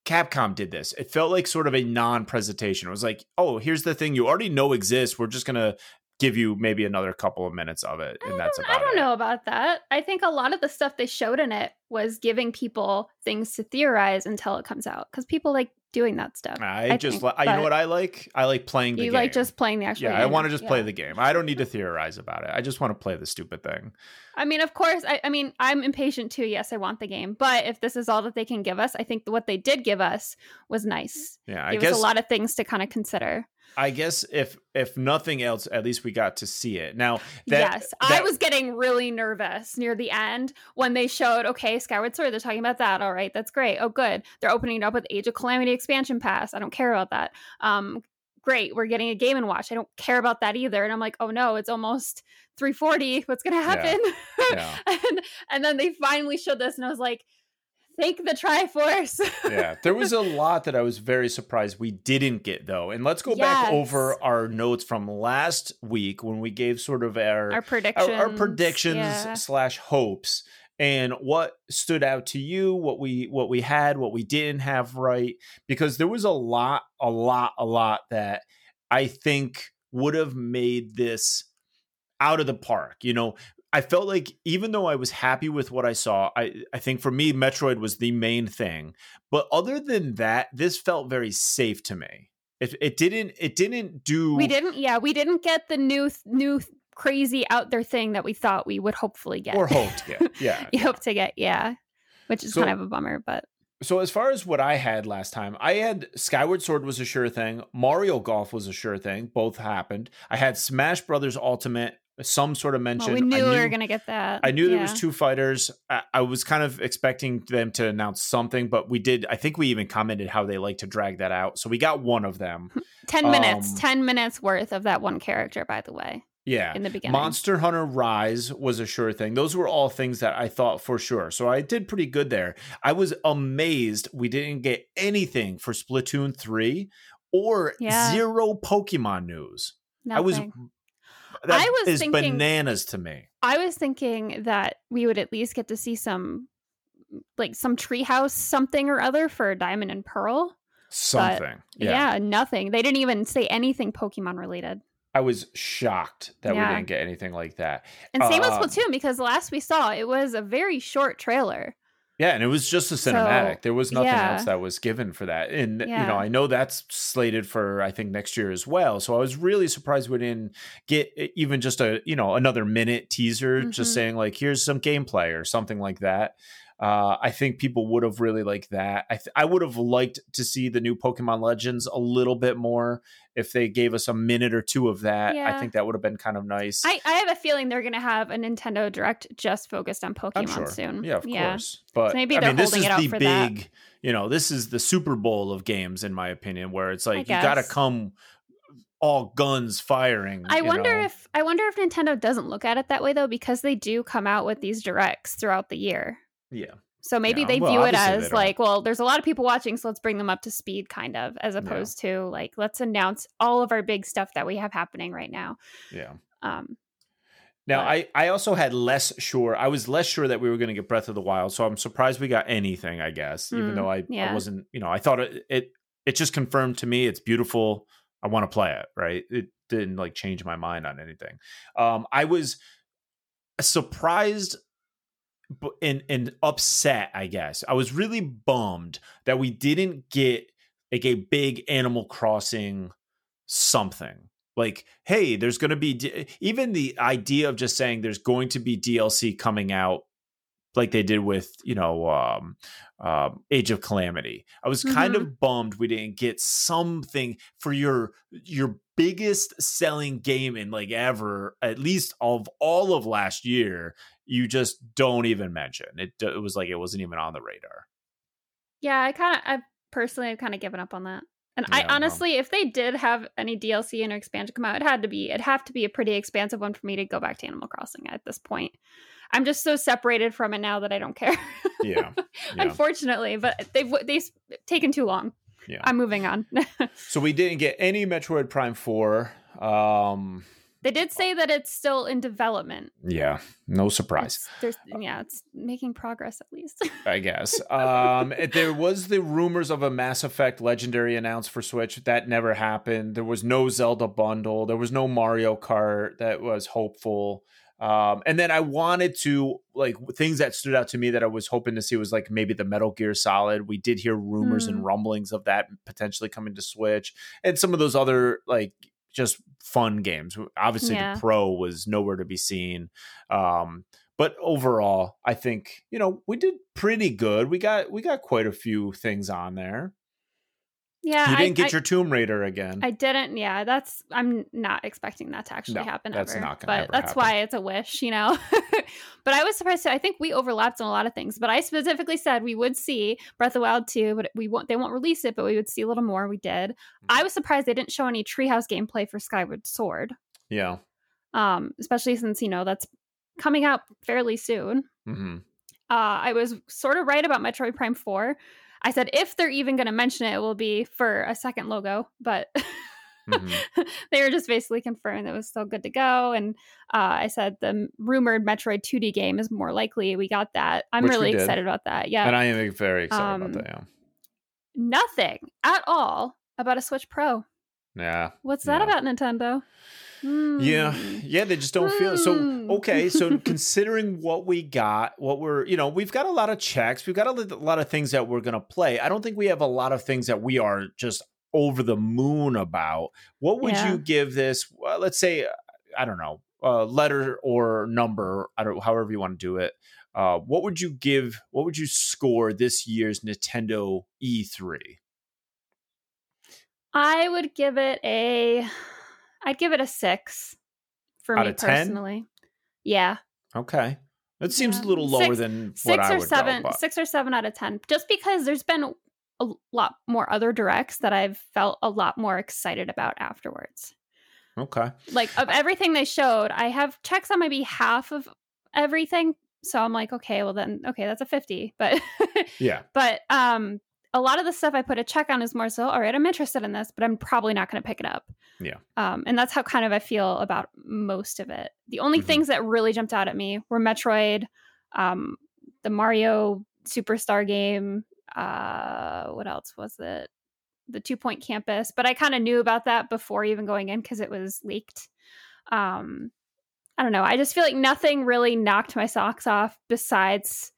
Capcom did this. It felt like sort of a non presentation. It was like, oh, here's the thing you already know exists. We're just going to give you maybe another couple of minutes of it and that's about I don't it. know about that. I think a lot of the stuff they showed in it was giving people things to theorize until it comes out cuz people like doing that stuff. I, I just think, li- you know what I like? I like playing the you game. like just playing the actual Yeah, game. I want to just yeah. play the game. I don't need to theorize about it. I just want to play the stupid thing. I mean, of course, I, I mean, I'm impatient too. Yes, I want the game. But if this is all that they can give us, I think what they did give us was nice. Yeah, I Give guess us a lot of things to kind of consider. I guess if if nothing else, at least we got to see it. Now, that, yes, that, I was getting really nervous near the end when they showed okay, Skyward Sword. They're talking about that. All right, that's great. Oh, good. They're opening it up with Age of Calamity expansion pass. I don't care about that. Um, great. We're getting a Game and Watch. I don't care about that either. And I'm like, oh no, it's almost 340. What's gonna happen? Yeah. Yeah. and and then they finally showed this, and I was like Thank the Triforce. yeah, there was a lot that I was very surprised we didn't get though. And let's go yes. back over our notes from last week when we gave sort of our our predictions, our, our predictions yeah. slash hopes and what stood out to you what we what we had what we didn't have right because there was a lot a lot a lot that i think would have made this out of the park you know I felt like even though I was happy with what I saw, I, I think for me, Metroid was the main thing. But other than that, this felt very safe to me. It, it didn't it didn't do We didn't yeah, we didn't get the new new crazy out there thing that we thought we would hopefully get. Or hoped to get. Yeah. you hope to get, yeah. Which is so, kind of a bummer, but so as far as what I had last time, I had Skyward Sword was a sure thing. Mario Golf was a sure thing. Both happened. I had Smash Brothers Ultimate some sort of mention. Well, we knew, knew, we were going to get that. I knew yeah. there was two fighters. I, I, was kind of expecting them to announce something, but we did. I think we even commented how they like to drag that out. So we got one of them. ten minutes. Um, ten minutes worth of that one character. By the way. Yeah. In the beginning. Monster Hunter Rise was a sure thing. Those were all things that I thought for sure. So I did pretty good there. I was amazed we didn't get anything for Splatoon 3 or yeah. zero Pokemon news. Nothing. I was that I was is thinking, bananas to me. I was thinking that we would at least get to see some, like some treehouse something or other for Diamond and Pearl. Something, yeah. yeah. nothing. They didn't even say anything Pokemon related. I was shocked that yeah. we didn't get anything like that. And same uh, with Splatoon because the last we saw it was a very short trailer. Yeah, and it was just a cinematic. So, there was nothing yeah. else that was given for that. And yeah. you know, I know that's slated for I think next year as well. So I was really surprised we didn't get even just a, you know, another minute teaser mm-hmm. just saying like here's some gameplay or something like that. Uh, I think people would have really liked that. I th- I would have liked to see the new Pokemon Legends a little bit more. If they gave us a minute or two of that, yeah. I think that would have been kind of nice. I, I have a feeling they're going to have a Nintendo Direct just focused on Pokemon sure. soon. Yeah, of yeah. course. But so maybe they're I mean, holding it out for big, that. You know, this is the Super Bowl of games, in my opinion, where it's like you got to come all guns firing. I wonder know? if I wonder if Nintendo doesn't look at it that way though, because they do come out with these directs throughout the year. Yeah. So maybe Yeah, they well, view it as like, well, there's a lot of people watching, so let's bring them up to speed, kind of, as opposed to like, let's announce all of our big stuff that we have happening right now. Yeah. Um, Now, But- I, I also had less sure. I was less sure that we were going to get Breath of the Wild, so I'm surprised we got anything. I guess, even Mm, though I, I wasn't, you know, I thought it, it it just confirmed to me it's beautiful. I want to play it. Right? It didn't like change my mind on anything. Um, I was surprised and and upset. I guess I was really bummed that we didn't get like a big Animal Crossing something like hey there's going to be D- even the idea of just saying there's going to be dlc coming out like they did with you know um, um age of calamity i was kind Mhm. of bummed we didn't get something for your your biggest selling game in like ever at least of all of last year you just don't even mention it uh, it was like it wasn't even on the radar yeah, I kind of, I personally have kind of given up on that. And Yeah, I honestly, if they did have any DLC and expansion come out, it had to be, it'd have to be a pretty expansive one for me to go back to Animal Crossing at this point. I'm just so separated from it now that I don't care. yeah yeah Unfortunately, but they've they've taken too long. Yeah. I'm moving on. so we didn't get any metroid prime 4 um they did say that it's still in development. yeah no surprise It's, yeah, it's making progress at least. I guess. Um, there was the rumors of a Mass Effect Legendary announced for Switch. That never happened. There was no Zelda bundle. There was no Mario Kart that was hopeful. Um, and then I wanted to like things that stood out to me that I was hoping to see was like maybe the Metal Gear Solid. We did hear rumors Mm. and rumblings of that potentially coming to Switch, and some of those other like just fun games. Obviously, Yeah. the Pro was nowhere to be seen. Um, but overall, I think you know we did pretty good. We got we got quite a few things on there. Yeah, you didn't get I, your Tomb Raider again. I didn't. Yeah, that's. I'm not expecting that to actually No, happen that's ever. not but ever that's happen. why it's a wish, you know. but I was surprised. I think we overlapped on a lot of things. But I specifically said we would see Breath of the Wild 2, but we won't. They won't release it, but we would see a little more. We did. Mm-hmm. I was surprised they didn't show any Treehouse gameplay for Skyward Sword. yeah. Um, especially since you know that's coming out fairly soon. hmm uh, I was sort of right about Metroid Prime 4. I said if they're even going to mention it, it will be for a second logo, but Mhm. they were just basically confirming that it was still good to go. And uh, I said the rumored Metroid 2D game is more likely. We got that. I'm Which really excited about that. Yeah. And I am very excited Um, about that. Yeah. Nothing at all about a Switch Pro. Yeah. What's that Yeah. about Nintendo? Yeah, Hmm. yeah, they just don't feel it. So Hmm. okay, so considering what we got, what we're you know, we've got a lot of checks, we've got a, lot of things that we're gonna play. I don't think we have a lot of things that we are just over the moon about. What would Yeah. you give this? Well, let's say, uh, I don't know, uh, letter or number, I don't, however you want to do it. Uh, what would you give? What would you score this year's Nintendo E E3? I would give it a. I'd give it a six for Out me of 10? personally. Yeah. Okay, that seems Yeah. a little lower Six- than what six I or would seven go, six or seven out of ten just because there's been a lot more other directs that i've felt a lot more excited about afterwards Okay. like of everything they showed i have checks on maybe half of everything so i'm like okay well then okay that's a 50 but Yeah. but um a lot of the stuff i put a check on is more so all right i'm interested in this but i'm probably not going to pick it up. Yeah. um and that's how kind of i feel about most of it. The only Mhm. things that really jumped out at me were metroid um the mario superstar game uh what else was it? The two point campus but i kind of knew about that before even going in because it was leaked. Um i don't know i just feel like nothing really knocked my socks off besides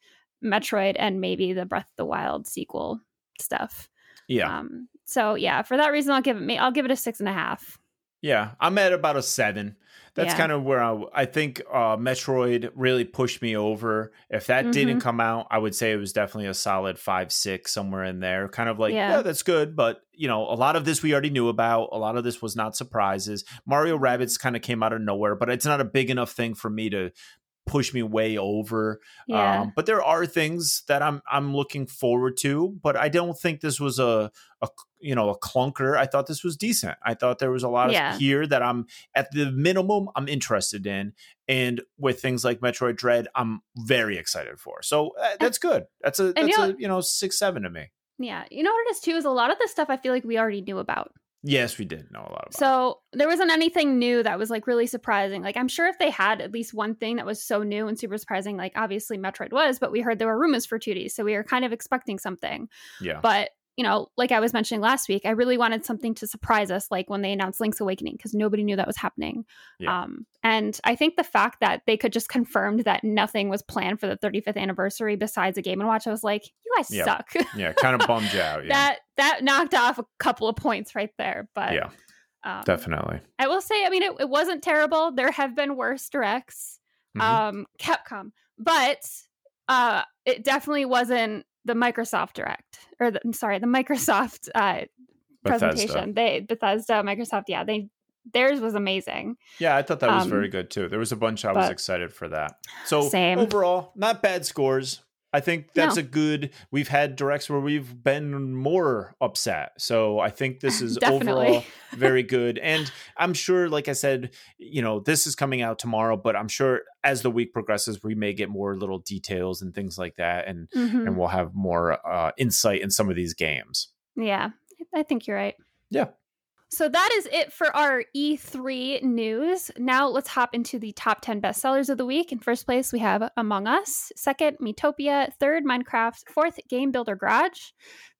metroid and maybe the breath of the wild sequel stuff Yeah. um so yeah for that reason i'll give it me i'll give it a six and a half Yeah, I'm at about a seven. That's Yeah. kind of where I, I think uh, Metroid really pushed me over. If that Mm-hmm. didn't come out, I would say it was definitely a solid five, six, somewhere in there. Kind of like, Yeah. yeah, that's good. But, you know, a lot of this we already knew about. A lot of this was not surprises. Mario Rabbids kind of came out of nowhere, but it's not a big enough thing for me to push me way over. Yeah. Um, but there are things that I'm I'm looking forward to. But I don't think this was a a you know a clunker. I thought this was decent. I thought there was a lot of here that I'm at the minimum I'm interested in, and with things like Metroid Dread, I'm very excited for. So uh, that's good. That's a that's you a you know six seven to me. yeah. You know what it is too is a lot of the stuff I feel like we already knew about. Yes, we did know a lot about. it. So there wasn't anything new that was like really surprising. Like I'm sure if they had at least one thing that was so new and super surprising, like obviously Metroid was, but we heard there were rumors for 2D, so we were kind of expecting something. yeah, But you know, like I was mentioning last week, I really wanted something to surprise us, like when they announced Link's Awakening, because nobody knew that was happening. Yeah. Um, and I think the fact that they could just confirmed that nothing was planned for the 35th anniversary besides a Game and Watch, I was like, you guys Yeah. suck. yeah, kind of bummed you out. Yeah, that that knocked off a couple of points right there. But yeah, um, definitely. I will say, I mean, it, it wasn't terrible. There have been worse directs, Mhm. um, Capcom, but uh, it definitely wasn't the Microsoft Direct or the, I'm sorry, the Microsoft uh, Bethesda. presentation. They Bethesda, Microsoft, yeah, they theirs was amazing. Yeah, I thought that was Um, very good too. There was a bunch I was excited for that. So Same. overall, not bad scores. I think that's No. a good. We've had directs where we've been more upset, so I think this is overall very good. And I'm sure, like I said, you know, this is coming out tomorrow, but I'm sure as the week progresses, we may get more little details and things like that, and Mhm. and we'll have more uh, insight in some of these games. Yeah, I think you're right. Yeah. So that is it for our E3 news. Now let's hop into the top 10 bestsellers of the week. In first place, we have Among Us. Second, Miitopia. Third, Minecraft. Fourth, Game Builder Garage.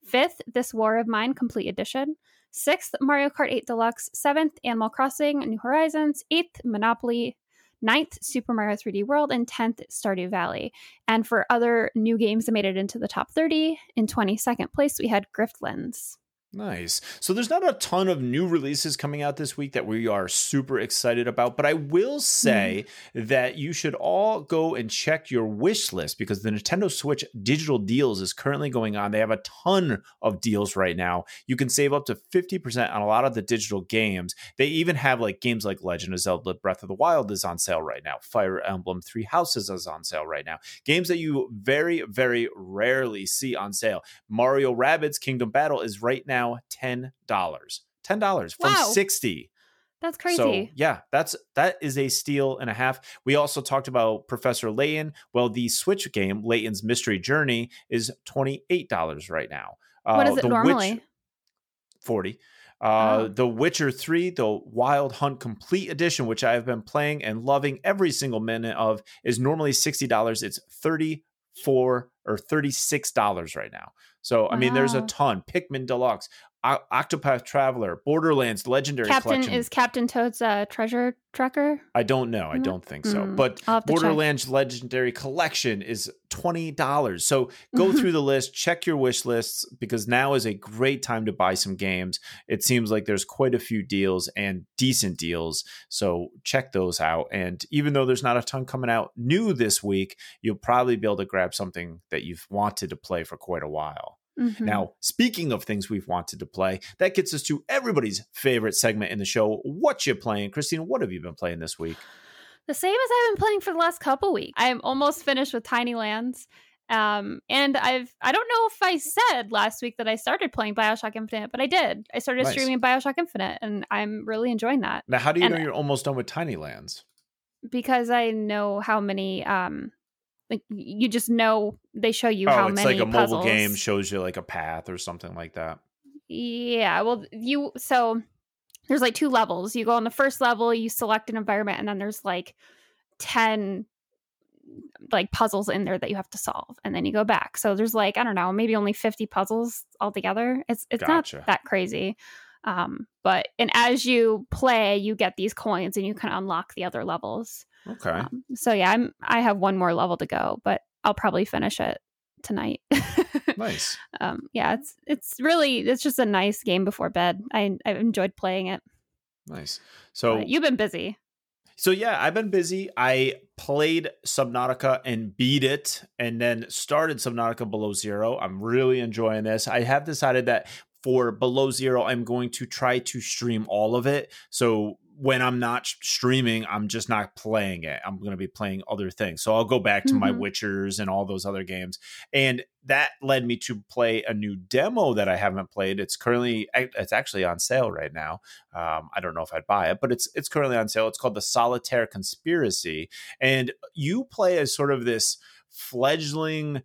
Fifth, This War of Mine Complete Edition. Sixth, Mario Kart 8 Deluxe. Seventh, Animal Crossing New Horizons. Eighth, Monopoly. Ninth, Super Mario 3D World. And 10th, Stardew Valley. And for other new games that made it into the top 30, in 22nd place, we had Griftlands. Nice. So there's not a ton of new releases coming out this week that we are super excited about, but I will say mm-hmm. that you should all go and check your wish list because the Nintendo Switch digital deals is currently going on. They have a ton of deals right now. You can save up to 50% on a lot of the digital games. They even have like games like Legend of Zelda Breath of the Wild is on sale right now. Fire Emblem Three Houses is on sale right now. Games that you very very rarely see on sale. Mario Rabbids Kingdom Battle is right now $10. $10 from Wow. 60. That's crazy. So yeah, that's that is a steal and a half. We also talked about Professor Layton. Well, the Switch game, Layton's Mystery Journey, is twenty eight dollars right now. what Uh, is it normally? Witch- Forty. Uh, Oh. The Witcher 3, the Wild Hunt Complete Edition, which I have been playing and loving every single minute of, is normally $60. It's 34 or $36 right now. So, I mean, there's a ton. Pikmin Deluxe, O- Octopath Traveler, Borderlands Legendary Captain Collection. is Captain Toad's uh, treasure tracker. I don't know. I Mm, don't think so. mm, But to check. Borderlands Legendary Collection is $20. So go through the list, check your wish lists because now is a great time to buy some games. It seems like there's quite a few deals and decent deals. So check those out. And even though there's not a ton coming out new this week, you'll probably be able to grab something that you've wanted to play for quite a while. Mhm. Now, speaking of things we've wanted to play, that gets us to everybody's favorite segment in the show. What you playing? Christine, what have you been playing this week? the same as I've been playing for the last couple weeks. I'm almost finished with Tiny Lands. Um, and I've I don't know if I said last week that I started playing Bioshock Infinite, but I did. I started Nice. streaming Bioshock Infinite, and I'm really enjoying that Now, how do you And- know you're almost done with Tiny Lands? because I know how many um like you just know they show you how many oh, how it's many like a mobile game shows you like a path or something like that. Yeah, well, you so there's like two levels. You go on the first level, you select an environment, and then there's like 10 like puzzles in there that you have to solve and then you go back so there's like i don't know maybe only 50 puzzles altogether it's it's Gotcha. not that crazy um but and as you play you get these coins and you can unlock the other levels Okay. um, so yeah i'm i have one more level to go but i'll probably finish it tonight nice. um yeah it's it's really it's just a nice game before bed i i've enjoyed playing it Nice. So But you've been busy So yeah, I've been busy. I played Subnautica and beat it and then started Subnautica Below Zero. I'm really enjoying this. I have decided that for Below Zero, I'm going to try to stream all of it. So when I'm not streaming, I'm just not playing it. I'm going to be playing other things. So I'll go back to mm-hmm. my Witchers and all those other games. And that led me to play a new demo that I haven't played. It's currently it's actually on sale right now. Um, I don't know if I'd buy it, but it's it's currently on sale. It's called the Solitaire Conspiracy, and you play as sort of this fledgling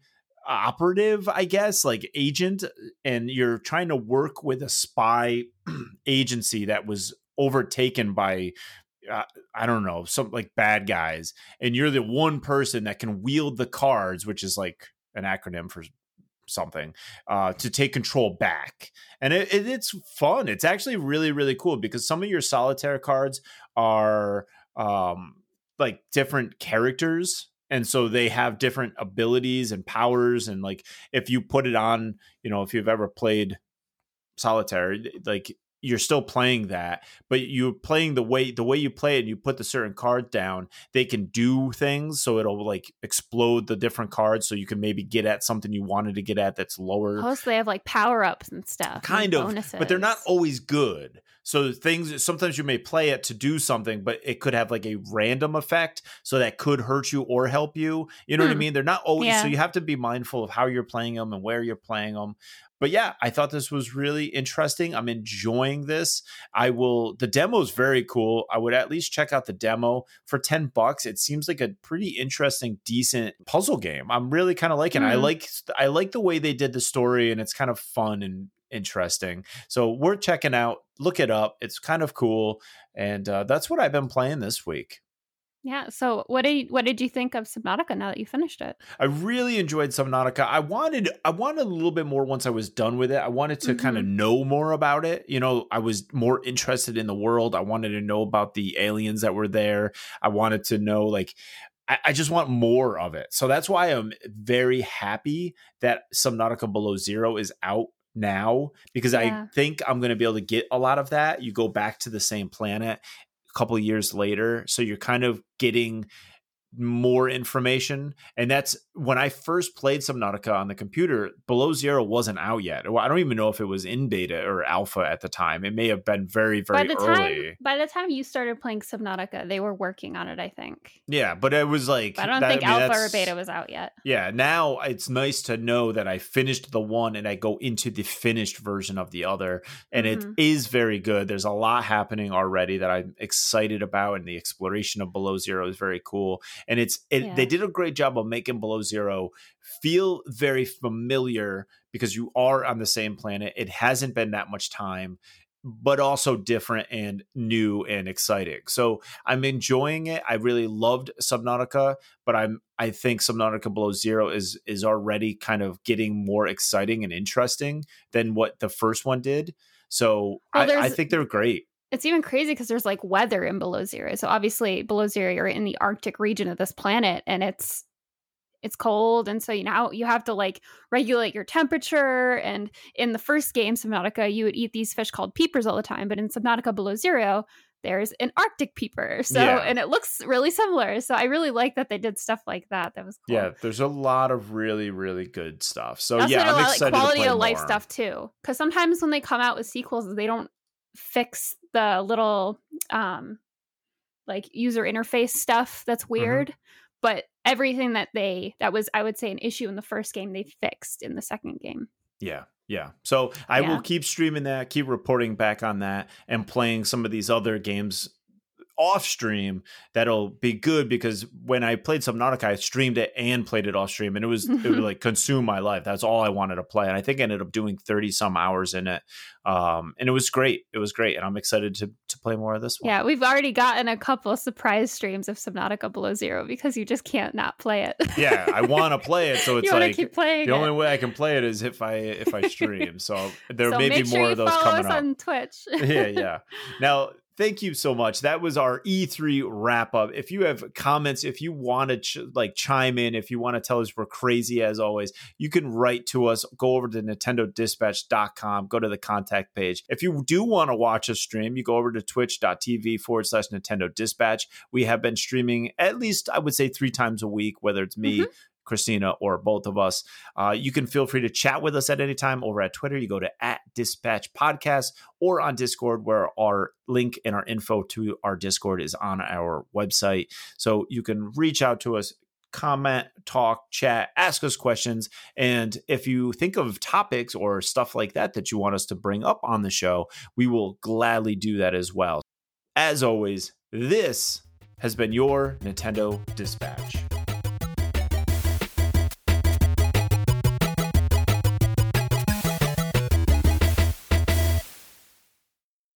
operative, I guess, like agent, and you're trying to work with a spy agency that was overtaken by uh, I don't know, some like bad guys, and you're the one person that can wield the cards, which is like an acronym for something uh, to take control back. And it, it, it's fun. It's actually really really cool because some of your solitaire cards are um, like different characters and so they have different abilities and powers and like if you put it on you know if you've ever played solitaire like you're still playing that, but you're playing the way the way you play it. And you put the certain card down, they can do things, so it'll like explode the different cards, so you can maybe get at something you wanted to get at that's lower. Plus, they have like power ups and stuff, kind and of, bonuses. but they're not always good. So things sometimes you may play it to do something, but it could have like a random effect, so that could hurt you or help you. You know hmm. what I hmm. mean? They're not always. Yeah. So you have to be mindful of how you're playing them and where you're playing them but yeah, I thought this was really interesting. I'm enjoying this. I will the demo is very cool. I would at least check out the demo for 10 bucks. It seems like a pretty interesting, decent puzzle game. I'm really kind of liking mm. I mm-hmm. like I like the way they did the story and it's kind of fun and interesting. So we're checking out. Look it up. It's kind of cool. And uh, that's what I've been playing this week. Yeah. So what did you, what did you think of Subnautica now that you finished it? I really enjoyed Subnautica. I wanted I wanted a little bit more once I was done with it. I wanted to mm-hmm. kind of know more about it. You know, I was more interested in the world. I wanted to know about the aliens that were there. I wanted to know like I, I just want more of it. So that's why I'm very happy that Subnautica Below Zero is out now because yeah. I think I'm going to be able to get a lot of that. You go back to the same planet couple years later. So you're kind of getting more information. And that's when I first played Subnautica on the computer, Below Zero wasn't out yet. I don't even know if it was in beta or alpha at the time. It may have been very, very by the early. Time, by the time you started playing Subnautica, they were working on it, I think. Yeah, but it was like. But I don't that, think I mean, alpha or beta was out yet. Yeah, now it's nice to know that I finished the one and I go into the finished version of the other. And mm-hmm. it is very good. There's a lot happening already that I'm excited about, and the exploration of Below Zero is very cool and it's it, yeah. they did a great job of making below zero feel very familiar because you are on the same planet. It hasn't been that much time but also different and new and exciting. So i'm enjoying it. I really loved subnautica but i'm i think subnautica below zero is is already kind of getting more exciting and interesting than what the first one did. So well, I, I think they're great it's even crazy because there's like weather in below zero. So obviously below zero you're in the Arctic region of this planet and it's it's cold and so you now you have to like regulate your temperature and in the first game Subnautica you would eat these fish called peepers all the time but in Subnautica below zero there's an Arctic peeper. So yeah. and it looks really similar. So I really like that they did stuff like that. That was cool. Yeah, there's a lot of really really good stuff. So yeah, I'm excited like quality of life more. stuff too. Because sometimes when they come out with sequels, they don't fix the little um like user interface stuff that's mm-hmm. weird mm-hmm. but everything that they that was i would say an issue in the first game they fixed in the second game yeah yeah so i yeah. will keep streaming that keep reporting back on that and playing some of these other games off stream that'll be good because when I played Subnautica, I streamed it and played it off stream, and it was it would like consume my life. That's all I wanted to play, and I think I ended up doing thirty some hours in it, um, and it was great. It was great, and I'm excited to to play more of this one. Yeah, we've already gotten a couple of surprise streams of Subnautica Below Zero because you just can't not play it. yeah, I want to play it, so it's like keep playing the it. only way I can play it is if I if I stream. So there so may be sure more of those coming up on Twitch. yeah, yeah. Now thank you so much. That was our E3 wrap up. If you have comments, if you want to ch- like chime in, if you want to tell us we're crazy as always, you can write to us. Go over to nintendodispatch.com, go to the contact page. If you do want to watch a stream, you go over to twitch.tv forward slash Nintendo Dispatch. We have been streaming at least, I would say, three times a week, whether it's me. Mm-hmm Christina, or both of us. Uh, you can feel free to chat with us at any time over at Twitter. You go to at Dispatch Podcast or on Discord, where our link and our info to our Discord is on our website. So you can reach out to us, comment, talk, chat, ask us questions. And if you think of topics or stuff like that that you want us to bring up on the show, we will gladly do that as well. As always, this has been your Nintendo Dispatch.